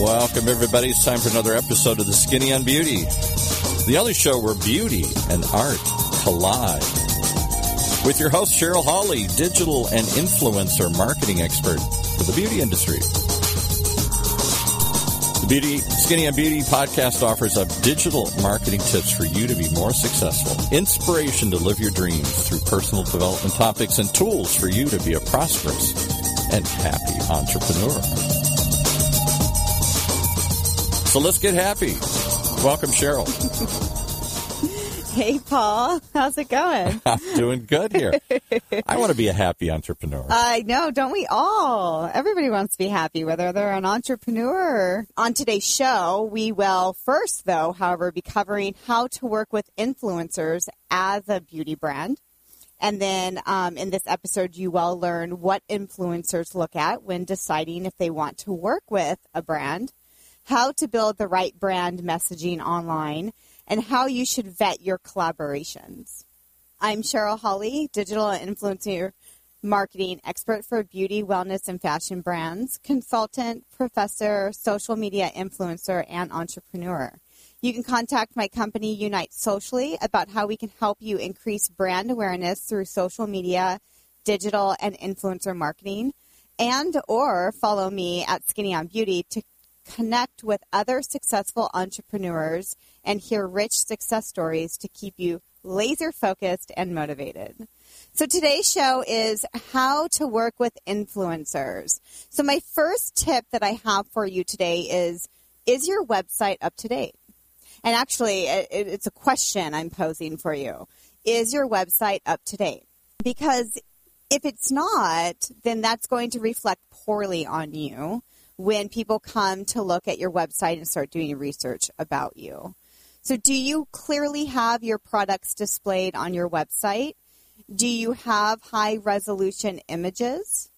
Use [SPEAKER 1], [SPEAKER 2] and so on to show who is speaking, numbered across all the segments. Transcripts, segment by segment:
[SPEAKER 1] Welcome, everybody. It's time for another episode of the Skinny on Beauty, the only show where beauty and art collide. With your host, Cheryl Hawley, digital and influencer marketing expert for the beauty industry. The Beauty Skinny on Beauty podcast offers up digital marketing tips for you to be more successful, inspiration to live your dreams through personal development topics, and tools for you to be a prosperous and happy entrepreneur. So let's get happy. Welcome, Cheryl.
[SPEAKER 2] Hey, Paul. How's it going?
[SPEAKER 1] I'm doing good here. I want to be a happy entrepreneur.
[SPEAKER 2] I know, don't we all? Everybody wants to be happy, whether they're an entrepreneur. On today's show, we will first, though, however, be covering how to work with influencers as a beauty brand. And then um, in this episode, you will learn what influencers look at when deciding if they want to work with a brand, how to build the right brand messaging online, and how you should vet your collaborations. I'm Cheryl Hawley, digital influencer marketing expert for beauty, wellness, and fashion brands, consultant, professor, social media influencer, and entrepreneur. You can contact my company Unite Socially about how we can help you increase brand awareness through social media, digital, and influencer marketing, and or follow me at Skinny on Beauty to connect with other successful entrepreneurs and hear rich success stories to keep you laser focused and motivated. So today's show is how to work with influencers. So my first tip that I have for you today is is your website up to date? And actually it's a question I'm posing for you. Is your website up to date? Because if it's not, then that's going to reflect poorly on you when people come to look at your website and start doing research about you. So, do you clearly have your products displayed on your website? Do you have high resolution images?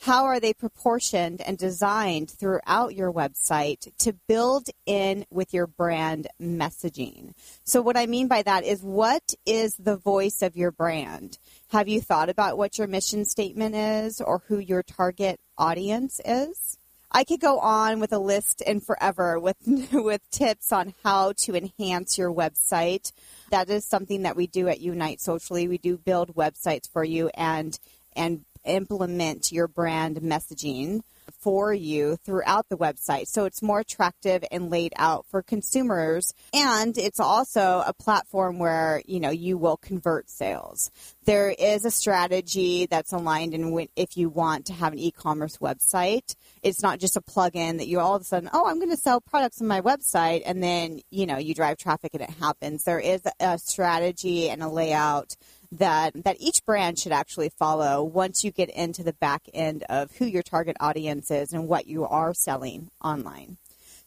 [SPEAKER 2] How are they proportioned and designed throughout your website to build in with your brand messaging? So, what I mean by that is what is the voice of your brand? Have you thought about what your mission statement is or who your target audience is? I could go on with a list and forever with with tips on how to enhance your website. That is something that we do at Unite Socially. We do build websites for you and and implement your brand messaging for you throughout the website. So it's more attractive and laid out for consumers. And it's also a platform where, you know, you will convert sales. There is a strategy that's aligned in if you want to have an e-commerce website. It's not just a plug-in that you all of a sudden, oh, I'm going to sell products on my website. And then, you know, you drive traffic and it happens. There is a strategy and a layout that that each brand should actually follow once you get into the back end of who your target audience is and what you are selling online.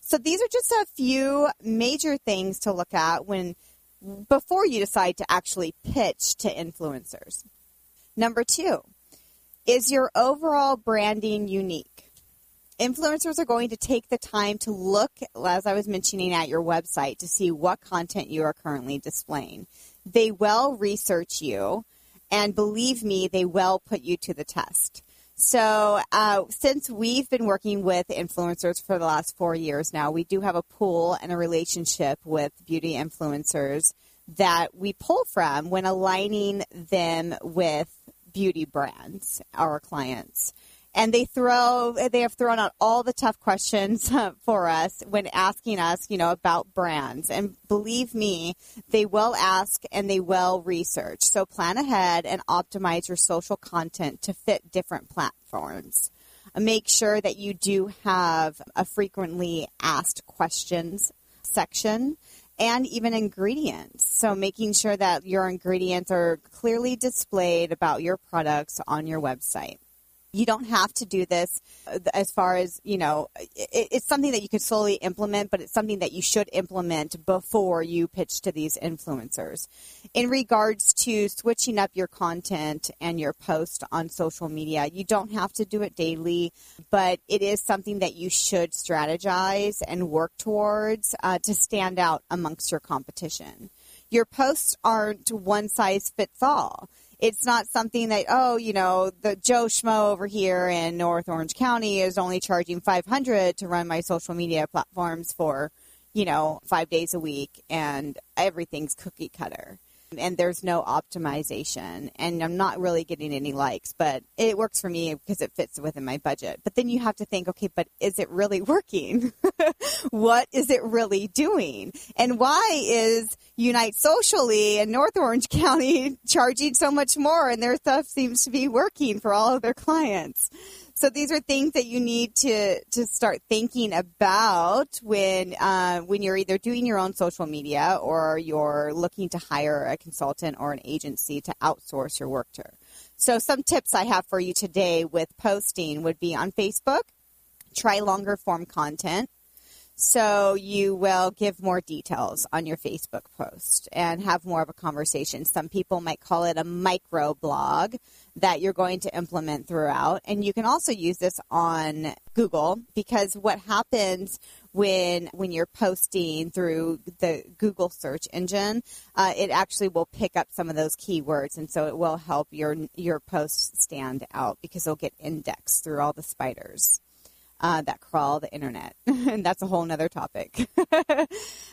[SPEAKER 2] So these are just a few major things to look at when before you decide to actually pitch to influencers. Number 2, is your overall branding unique? Influencers are going to take the time to look, as I was mentioning, at your website to see what content you are currently displaying. They will research you, and believe me, they will put you to the test. So, uh, since we've been working with influencers for the last four years now, we do have a pool and a relationship with beauty influencers that we pull from when aligning them with beauty brands, our clients and they throw they have thrown out all the tough questions uh, for us when asking us you know about brands. And believe me they will ask and they will research. So plan ahead and optimize your social content to fit different platforms. Make sure that you do have a frequently asked questions section and even ingredients. So making sure that your ingredients are clearly displayed about your products on your website you don't have to do this uh, as far as you know it, it's something that you can slowly implement but it's something that you should implement before you pitch to these influencers. In regards to switching up your content and your post on social media you don't have to do it daily but it is something that you should strategize and work towards uh, to stand out amongst your competition. Your posts aren't one size fits all It's not something that, oh, you know, the Joe Schmo over here in North Orange County is only charging 500 to run my social media platforms for, you know, five days a week and everything's cookie cutter and there's no optimization and I'm not really getting any likes, but it works for me because it fits within my budget. But then you have to think, okay, but is it really working? what is it really doing? And why is Unite Socially in North Orange County charging so much more and their stuff seems to be working for all of their clients? So these are things that you need to to start thinking about when uh, when you're either doing your own social media or you're looking to hire a consultant or an agency to outsource your work to. So some tips I have for you today with posting would be on Facebook. Try longer form content. So you will give more details on your Facebook post and have more of a conversation. Some people might call it a micro blog that you're going to implement throughout. And you can also use this on Google because what happens when when you're posting through the Google search engine, uh, it actually will pick up some of those keywords, and so it will help your your posts stand out because they'll get indexed through all the spiders uh, that crawl the internet. and that's a whole nother topic.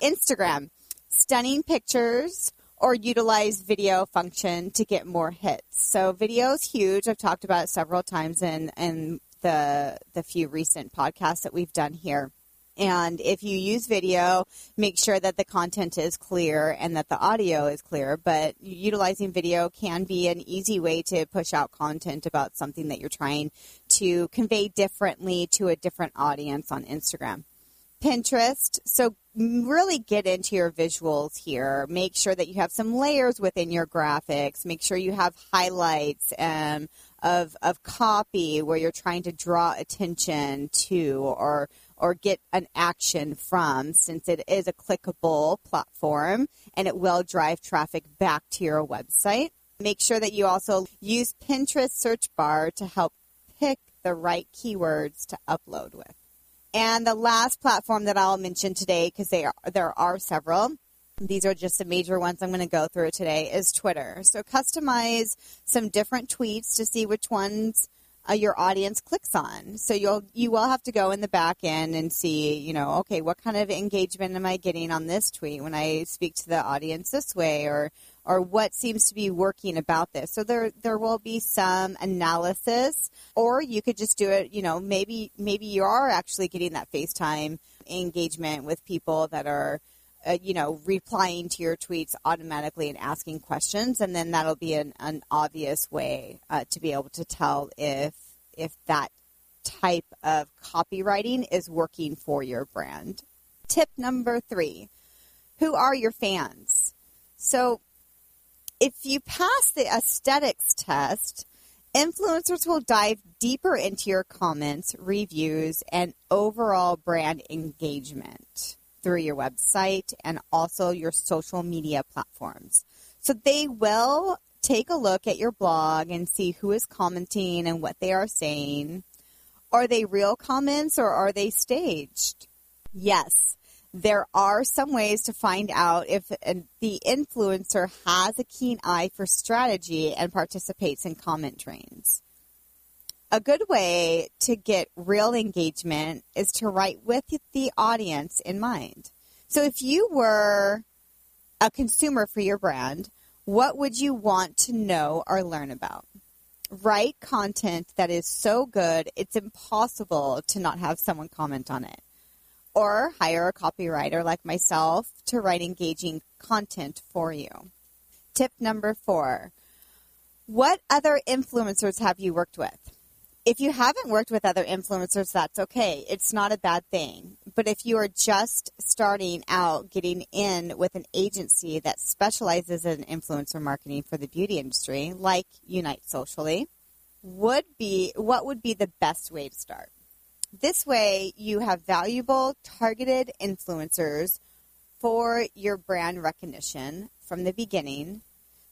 [SPEAKER 2] Instagram, stunning pictures or utilize video function to get more hits. So video is huge. I've talked about it several times in, in the, the few recent podcasts that we've done here. And if you use video, make sure that the content is clear and that the audio is clear. But utilizing video can be an easy way to push out content about something that you're trying to convey differently to a different audience on Instagram. Pinterest. So really get into your visuals here. Make sure that you have some layers within your graphics. Make sure you have highlights um, of of copy where you're trying to draw attention to or or get an action from since it is a clickable platform and it will drive traffic back to your website. Make sure that you also use Pinterest search bar to help pick the right keywords to upload with. And the last platform that I'll mention today, because are, there are several, these are just the major ones I'm going to go through today, is Twitter. So customize some different tweets to see which ones uh, your audience clicks on. So you'll you will have to go in the back end and see, you know, okay, what kind of engagement am I getting on this tweet when I speak to the audience this way, or or what seems to be working about this. So there there will be some analysis, or you could just do it. You know, maybe maybe you are actually getting that FaceTime engagement with people that are uh, you know, replying to your tweets automatically and asking questions, and then that'll be an, an obvious way uh, to be able to tell if if that type of copywriting is working for your brand. Tip number three: Who are your fans? So, if you pass the aesthetics test, influencers will dive deeper into your comments, reviews, and overall brand engagement through your website and also your social media platforms. So they will take a look at your blog and see who is commenting and what they are saying. Are they real comments or are they staged? Yes, there are some ways to find out if the influencer has a keen eye for strategy and participates in comment trains a good way to get real engagement is to write with the audience in mind. So if you were a consumer for your brand, what would you want to know or learn about? Write content that is so good it's impossible to not have someone comment on it. Or hire a copywriter like myself to write engaging content for you. Tip number four. What other influencers have you worked with? If you haven't worked with other influencers, that's okay. It's not a bad thing. But if you are just starting out getting in with an agency that specializes in influencer marketing for the beauty industry, like Unite Socially, would be what would be the best way to start? This way you have valuable targeted influencers for your brand recognition from the beginning.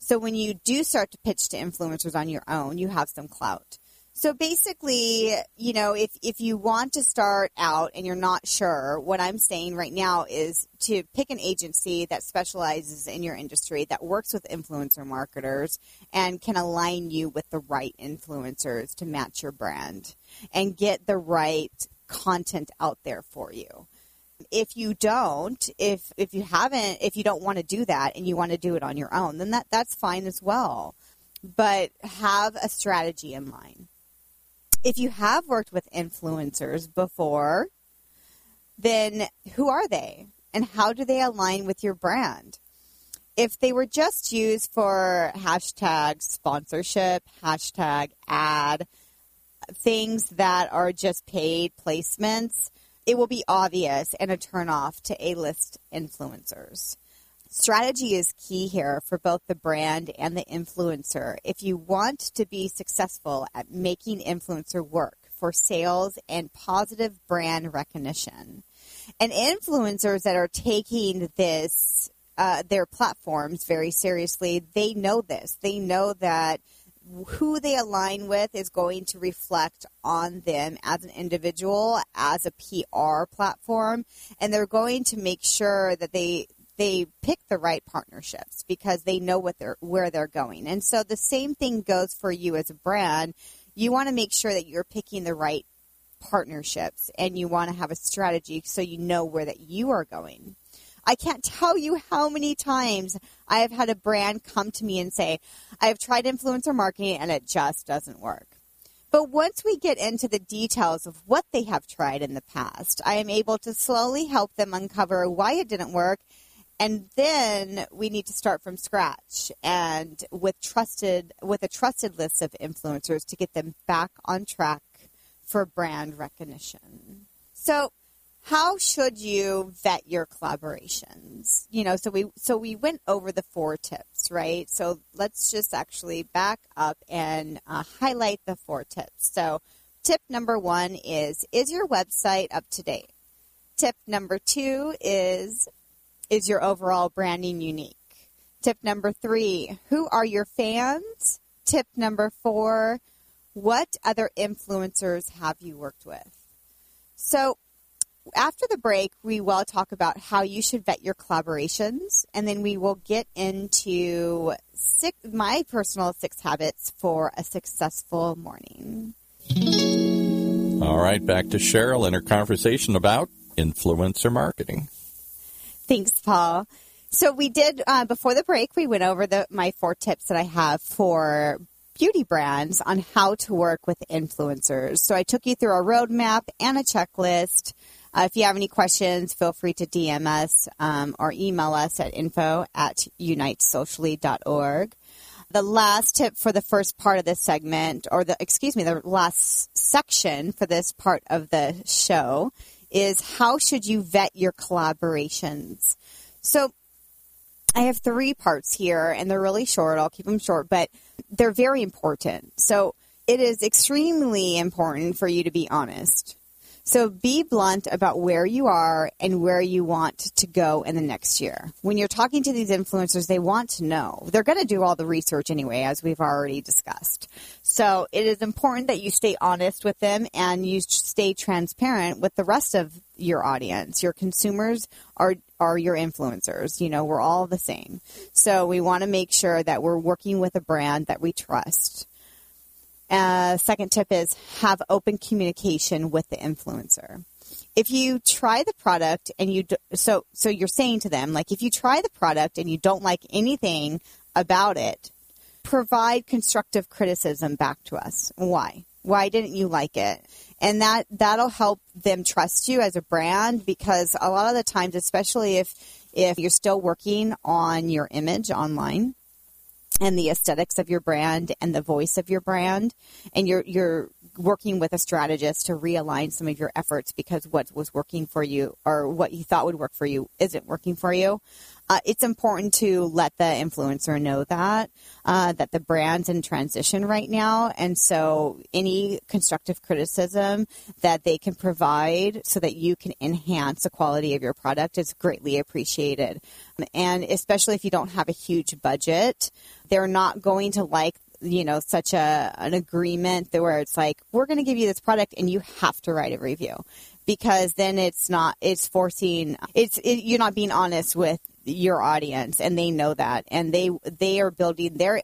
[SPEAKER 2] So when you do start to pitch to influencers on your own, you have some clout. So basically, you know, if, if you want to start out and you're not sure, what I'm saying right now is to pick an agency that specializes in your industry, that works with influencer marketers, and can align you with the right influencers to match your brand and get the right content out there for you. If you don't, if if you haven't, if you don't want to do that and you want to do it on your own, then that that's fine as well. But have a strategy in mind if you have worked with influencers before, then who are they and how do they align with your brand? If they were just used for hashtag sponsorship, hashtag ad, things that are just paid placements, it will be obvious and a turnoff to A list influencers. Strategy is key here for both the brand and the influencer. If you want to be successful at making influencer work for sales and positive brand recognition, and influencers that are taking this uh, their platforms very seriously, they know this. They know that who they align with is going to reflect on them as an individual, as a PR platform, and they're going to make sure that they they pick the right partnerships because they know what they're where they're going. And so the same thing goes for you as a brand. You want to make sure that you're picking the right partnerships and you want to have a strategy so you know where that you are going. I can't tell you how many times I have had a brand come to me and say, I have tried influencer marketing and it just doesn't work. But once we get into the details of what they have tried in the past, I am able to slowly help them uncover why it didn't work and then we need to start from scratch and with trusted with a trusted list of influencers to get them back on track for brand recognition. So how should you vet your collaborations? You know so we so we went over the four tips right? So let's just actually back up and uh, highlight the four tips. So tip number one is is your website up to date? Tip number two is is your overall branding unique? Tip number three, who are your fans? Tip number four, what other influencers have you worked with? So, after the break, we will talk about how you should vet your collaborations, and then we will get into six, my personal six habits for a successful morning.
[SPEAKER 1] All right, back to Cheryl and her conversation about influencer marketing.
[SPEAKER 2] Thanks, Paul. So we did uh, before the break. We went over the my four tips that I have for beauty brands on how to work with influencers. So I took you through a roadmap and a checklist. Uh, if you have any questions, feel free to DM us um, or email us at info at unitesocially.org. The last tip for the first part of this segment, or the, excuse me, the last section for this part of the show is how should you vet your collaborations? So I have three parts here and they're really short. I'll keep them short, but they're very important. So it is extremely important for you to be honest. So be blunt about where you are and where you want to go in the next year. When you're talking to these influencers, they want to know. They're going to do all the research anyway, as we've already discussed. So it is important that you stay honest with them and you stay transparent with the rest of your audience. Your consumers are are your influencers. You know, we're all the same. So we want to make sure that we're working with a brand that we trust. Uh, second tip is have open communication with the influencer. If you try the product and you do, so so you're saying to them like if you try the product and you don't like anything about it, provide constructive criticism back to us. Why? Why didn't you like it? And that that'll help them trust you as a brand because a lot of the times especially if if you're still working on your image online, and the aesthetics of your brand and the voice of your brand and you're you're working with a strategist to realign some of your efforts because what was working for you or what you thought would work for you isn't working for you uh, it's important to let the influencer know that uh, that the brand's in transition right now, and so any constructive criticism that they can provide so that you can enhance the quality of your product is greatly appreciated. And especially if you don't have a huge budget, they're not going to like you know, such a an agreement that where it's like we're going to give you this product and you have to write a review. Because then it's not it's forcing it's it, you're not being honest with your audience and they know that. And they they are building their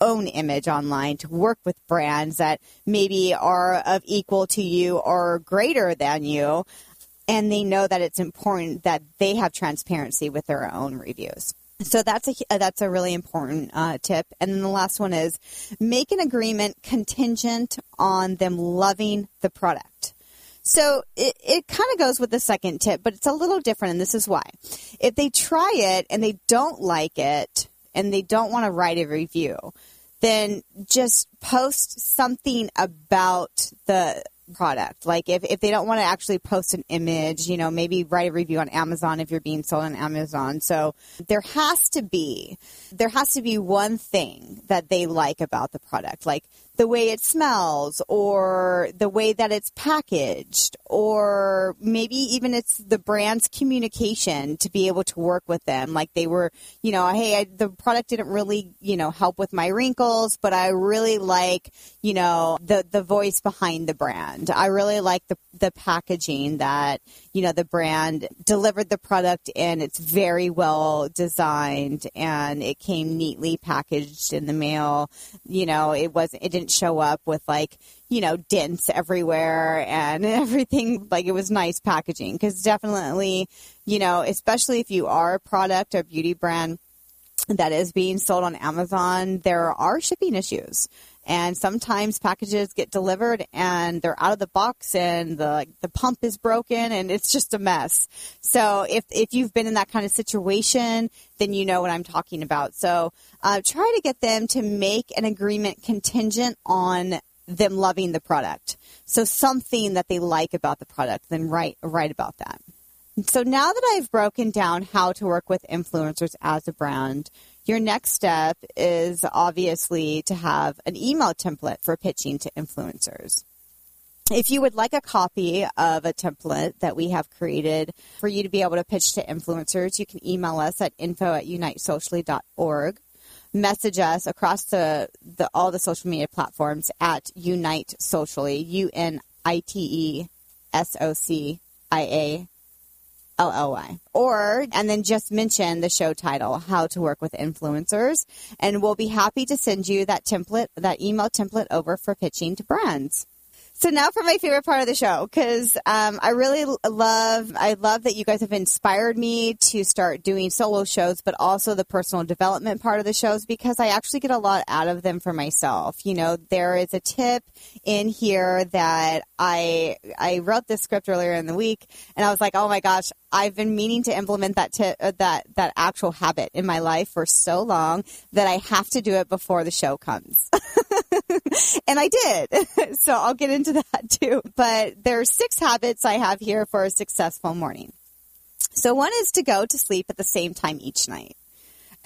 [SPEAKER 2] own image online to work with brands that maybe are of equal to you or greater than you. And they know that it's important that they have transparency with their own reviews so that's a that's a really important uh, tip. And then the last one is make an agreement contingent on them loving the product. So it, it kind of goes with the second tip, but it's a little different, and this is why. If they try it and they don't like it and they don't want to write a review, then just post something about the product. Like if, if they don't want to actually post an image, you know, maybe write a review on Amazon if you're being sold on Amazon. So there has to be, there has to be one thing that they like about the product. Like the way it smells or the way that it's packaged or maybe even it's the brand's communication to be able to work with them. Like they were you know hey I, the product didn't really you know help with my wrinkles but i really like you know the the voice behind the brand. I really like the the packaging that you know the brand delivered the product in. It's very well designed and it came neatly packaged in the mail. You know it wasn't it didn't didn't show up with like, you know, dents everywhere and everything. Like it was nice packaging because definitely, you know, especially if you are a product or beauty brand that is being sold on Amazon, there are shipping issues. And sometimes packages get delivered and they're out of the box and the the pump is broken and it's just a mess. So if if you've been in that kind of situation, then you know what I'm talking about. So uh, try to get them to make an agreement contingent on them loving the product. So something that they like about the product, then write write about that. So now that I've broken down how to work with influencers as a brand, your next step is obviously to have an email template for pitching to influencers. If you would like a copy of a template that we have created for you to be able to pitch to influencers, you can email us at info at unitesocially.org. Message us across the, the all the social media platforms at Unite Socially, U N I T E S O C I A L-L-Y. Or, and then just mention the show title, How to Work with Influencers. And we'll be happy to send you that template, that email template over for pitching to brands. So now for my favorite part of the show, because um, I really love, I love that you guys have inspired me to start doing solo shows, but also the personal development part of the shows because I actually get a lot out of them for myself. You know, there is a tip in here that I I wrote this script earlier in the week, and I was like, oh my gosh, I've been meaning to implement that tip, uh, that that actual habit in my life for so long that I have to do it before the show comes. and I did. so I'll get into that too. But there are six habits I have here for a successful morning. So one is to go to sleep at the same time each night.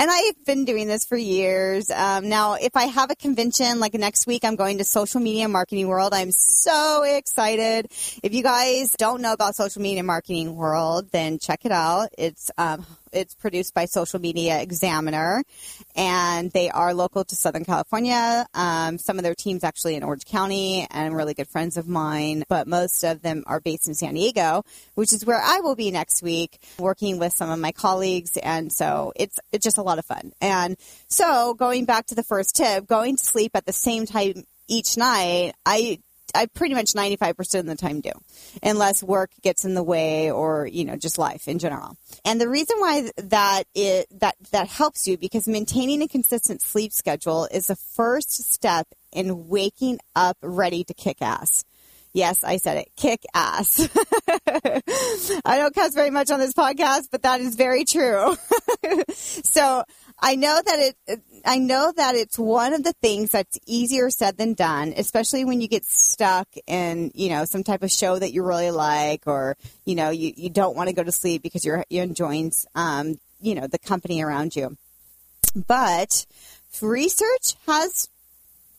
[SPEAKER 2] And I've been doing this for years. Um, now, if I have a convention like next week, I'm going to Social Media Marketing World. I'm so excited. If you guys don't know about Social Media Marketing World, then check it out. It's um, it's produced by Social Media Examiner, and they are local to Southern California. Um, some of their teams actually in Orange County, and really good friends of mine. But most of them are based in San Diego, which is where I will be next week, working with some of my colleagues. And so it's it's just a lot of fun. And so going back to the first tip, going to sleep at the same time each night, I I pretty much 95% of the time do, unless work gets in the way or, you know, just life in general. And the reason why that it, that, that helps you because maintaining a consistent sleep schedule is the first step in waking up ready to kick ass. Yes, I said it. Kick ass. I don't cuss very much on this podcast, but that is very true. so I know that it, I know that it's one of the things that's easier said than done, especially when you get stuck in, you know, some type of show that you really like, or, you know, you, you don't want to go to sleep because you're, you're enjoying, um, you know, the company around you. But research has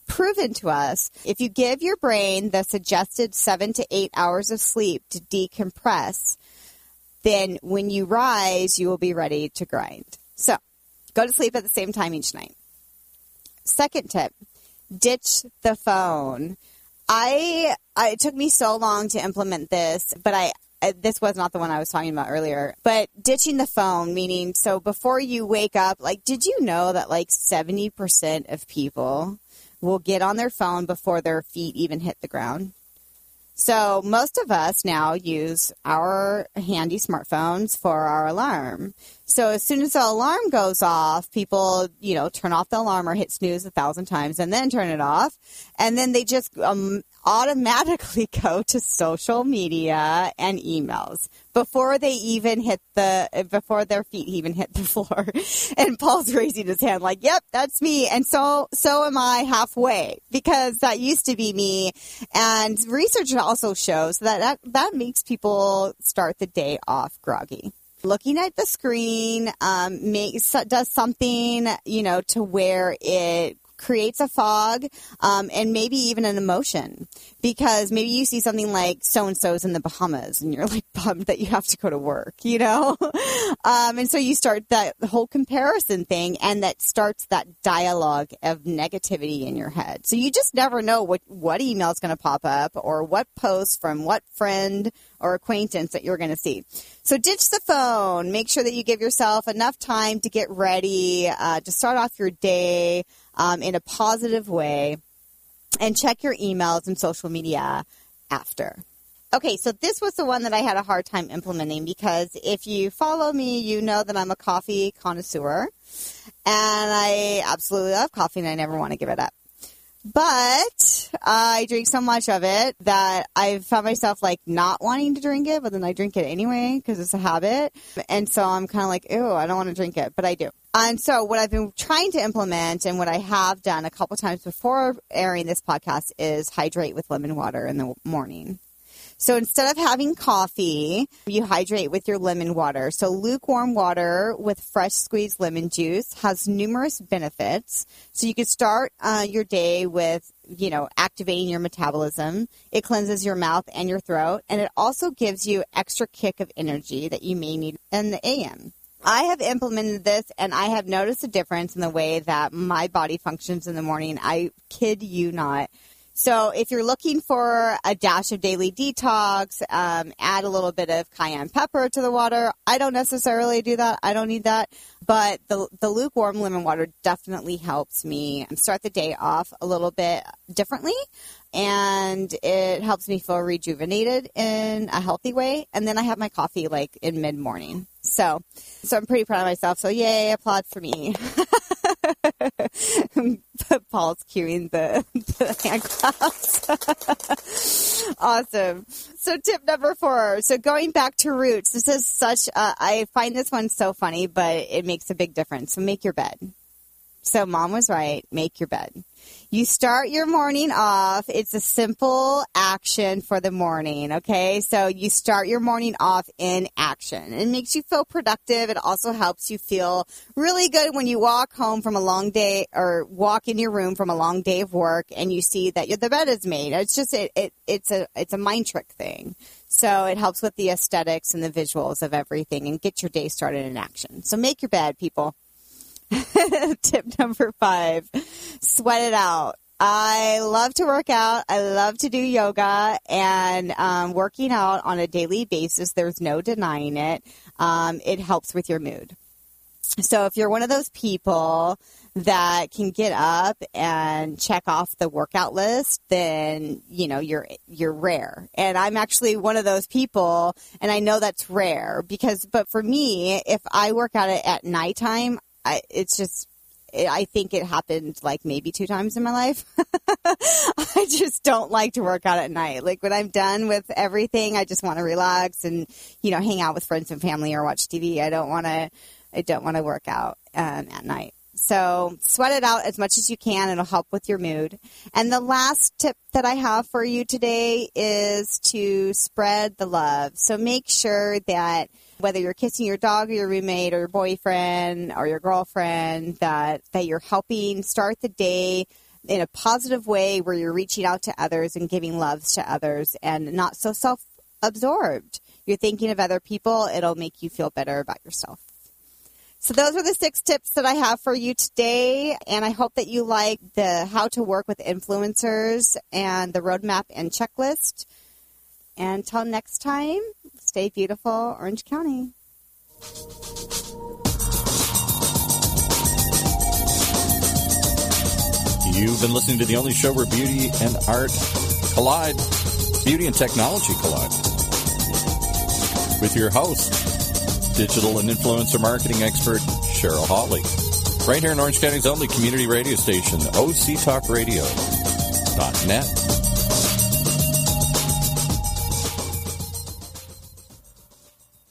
[SPEAKER 2] proven to us if you give your brain the suggested seven to eight hours of sleep to decompress, then when you rise, you will be ready to grind. So, Go to sleep at the same time each night. Second tip ditch the phone. I, I it took me so long to implement this, but I this was not the one I was talking about earlier, but ditching the phone, meaning so before you wake up, like, did you know that like 70% of people will get on their phone before their feet even hit the ground? So most of us now use our handy smartphones for our alarm. So as soon as the alarm goes off, people, you know, turn off the alarm or hit snooze a thousand times and then turn it off. And then they just um, automatically go to social media and emails before they even hit the before their feet even hit the floor. And paul's raising his hand like yep that's me. And so so am i halfway because that used to be me. And research also shows that that, that makes people start the day off groggy. Looking at the screen um, makes does something you know to where it creates a fog um, and maybe even an emotion because maybe you see something like so and so's in the Bahamas and you're like bummed that you have to go to work, you know? um, and so you start that whole comparison thing and that starts that dialogue of negativity in your head. So you just never know what, what email is going to pop up or what post from what friend or acquaintance that you're going to see. So ditch the phone. Make sure that you give yourself enough time to get ready, uh, to start off your day um, in a positive way, and check your emails and social media after. Okay, so this was the one that I had a hard time implementing because if you follow me, you know that I'm a coffee connoisseur and I absolutely love coffee and I never want to give it up. But I drink so much of it that I found myself like not wanting to drink it, but then I drink it anyway because it's a habit. And so I'm kind of like, ew, I don't want to drink it, but I do. And so what I've been trying to implement and what I have done a couple times before airing this podcast is hydrate with lemon water in the morning. So instead of having coffee, you hydrate with your lemon water. So lukewarm water with fresh squeezed lemon juice has numerous benefits. So you could start uh, your day with, you know, activating your metabolism. It cleanses your mouth and your throat, and it also gives you extra kick of energy that you may need in the AM. I have implemented this and I have noticed a difference in the way that my body functions in the morning. I kid you not. So if you're looking for a dash of daily detox, um, add a little bit of cayenne pepper to the water. I don't necessarily do that. I don't need that. But the, the lukewarm lemon water definitely helps me start the day off a little bit differently. And it helps me feel rejuvenated in a healthy way. And then I have my coffee like in mid morning. So, so I'm pretty proud of myself. So yay, applaud for me. Paul's cueing the, the hand claps. awesome. So tip number four. So going back to roots, this is such, a, I find this one so funny, but it makes a big difference. So make your bed. So mom was right. Make your bed. You start your morning off. It's a simple action for the morning. Okay. So you start your morning off in action. It makes you feel productive. It also helps you feel really good when you walk home from a long day or walk in your room from a long day of work and you see that the bed is made. It's just, it, it, it's a, it's a mind trick thing. So it helps with the aesthetics and the visuals of everything and get your day started in action. So make your bed, people. Tip number five sweat it out. I love to work out. I love to do yoga and um, working out on a daily basis. There's no denying it. Um, it helps with your mood. So if you're one of those people that can get up and check off the workout list, then you know you're you're rare. And I'm actually one of those people, and I know that's rare because. But for me, if I work out at nighttime, I, it's just I think it happened like maybe two times in my life. I just don't like to work out at night. Like when I'm done with everything, I just want to relax and you know hang out with friends and family or watch TV. I don't want to. I don't want to work out um, at night. So sweat it out as much as you can. It'll help with your mood. And the last tip that I have for you today is to spread the love. So make sure that whether you're kissing your dog or your roommate or your boyfriend or your girlfriend, that, that you're helping start the day in a positive way where you're reaching out to others and giving loves to others and not so self absorbed. You're thinking of other people, it'll make you feel better about yourself. So those are the six tips that I have for you today. And I hope that you like the how to work with influencers and the roadmap and checklist. Until next time, stay beautiful, Orange County.
[SPEAKER 1] You've been listening to the only show where beauty and art collide, beauty and technology collide. With your host, digital and influencer marketing expert Cheryl Hawley. Right here in Orange County's only community radio station, OCTalkRadio.net.